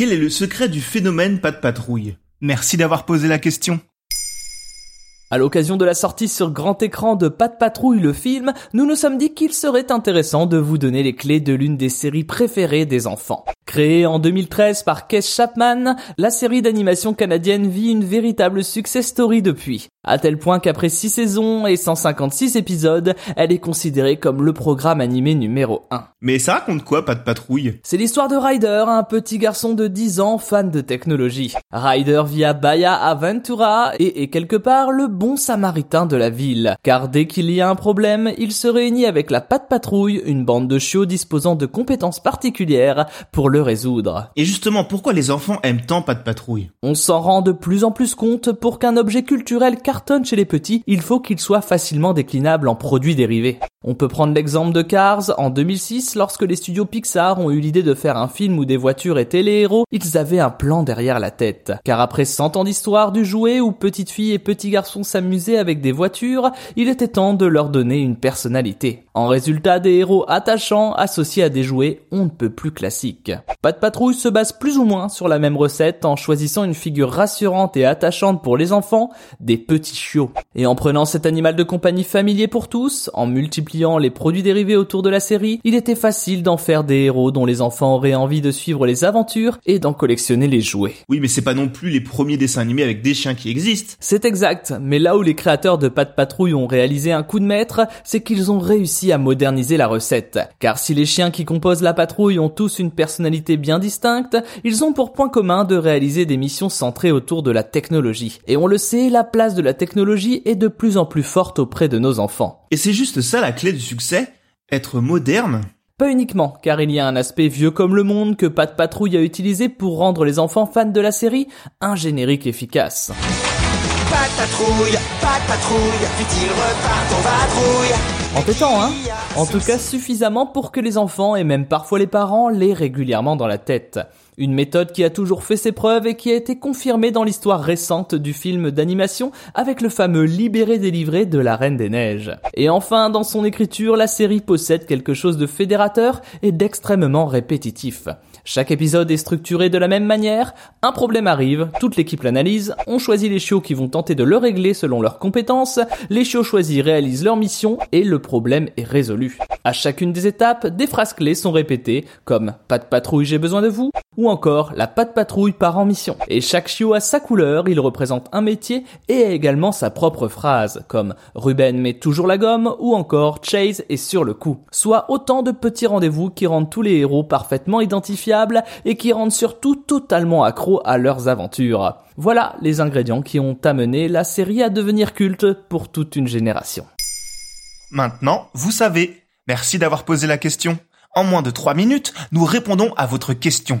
Quel est le secret du phénomène pas de patrouille? Merci d'avoir posé la question. À l'occasion de la sortie sur grand écran de Pat Patrouille le film, nous nous sommes dit qu'il serait intéressant de vous donner les clés de l'une des séries préférées des enfants. Créée en 2013 par Keith Chapman, la série d'animation canadienne vit une véritable success story depuis. À tel point qu'après 6 saisons et 156 épisodes, elle est considérée comme le programme animé numéro 1. Mais ça raconte quoi, pas de patrouille? C'est l'histoire de Ryder, un petit garçon de 10 ans fan de technologie. Ryder vit à Bahia Aventura et est quelque part le bon samaritain de la ville. Car dès qu'il y a un problème, il se réunit avec la Pat Patrouille, une bande de chiots disposant de compétences particulières pour le résoudre. Et justement, pourquoi les enfants aiment tant pas de patrouille? On s'en rend de plus en plus compte pour qu'un objet culturel cartonne chez les petits, il faut qu'il soit facilement déclinable en produits dérivés. On peut prendre l'exemple de Cars en 2006 lorsque les studios Pixar ont eu l'idée de faire un film où des voitures étaient les héros, ils avaient un plan derrière la tête. Car après 100 ans d'histoire du jouet où petites filles et petits garçons s'amusaient avec des voitures, il était temps de leur donner une personnalité. En résultat des héros attachants associés à des jouets on ne peut plus classiques. Pas de patrouille se base plus ou moins sur la même recette en choisissant une figure rassurante et attachante pour les enfants, des petits chiots. Et en prenant cet animal de compagnie familier pour tous, en multipliant les produits dérivés autour de la série, il était facile d'en faire des héros dont les enfants auraient envie de suivre les aventures et d'en collectionner les jouets. Oui, mais c'est pas non plus les premiers dessins animés avec des chiens qui existent. C'est exact, mais là où les créateurs de Pat Patrouille ont réalisé un coup de maître, c'est qu'ils ont réussi à moderniser la recette. Car si les chiens qui composent la patrouille ont tous une personnalité bien distincte, ils ont pour point commun de réaliser des missions centrées autour de la technologie. Et on le sait, la place de la technologie est de plus en plus forte auprès de nos enfants. Et c'est juste ça la clé du succès Être moderne? Pas uniquement, car il y a un aspect vieux comme le monde que Pat Patrouille a utilisé pour rendre les enfants fans de la série un générique efficace. Pat Patrouille, Pat Patrouille, vite ils repartent en vadrouille. Entêtant, hein En tout cas suffisamment pour que les enfants et même parfois les parents l'aient régulièrement dans la tête. Une méthode qui a toujours fait ses preuves et qui a été confirmée dans l'histoire récente du film d'animation avec le fameux libéré délivré de la Reine des Neiges. Et enfin, dans son écriture, la série possède quelque chose de fédérateur et d'extrêmement répétitif. Chaque épisode est structuré de la même manière, un problème arrive, toute l'équipe l'analyse, on choisit les chiots qui vont tenter de le régler selon leurs compétences, les chiots choisis réalisent leur mission et le problème est résolu. À chacune des étapes, des phrases clés sont répétées, comme pas de patrouille j'ai besoin de vous, ou encore la patte patrouille part en mission. Et chaque chiot a sa couleur, il représente un métier et a également sa propre phrase, comme Ruben met toujours la gomme ou encore Chase est sur le coup. Soit autant de petits rendez-vous qui rendent tous les héros parfaitement identifiables et qui rendent surtout totalement accros à leurs aventures. Voilà les ingrédients qui ont amené la série à devenir culte pour toute une génération. Maintenant, vous savez. Merci d'avoir posé la question. En moins de 3 minutes, nous répondons à votre question.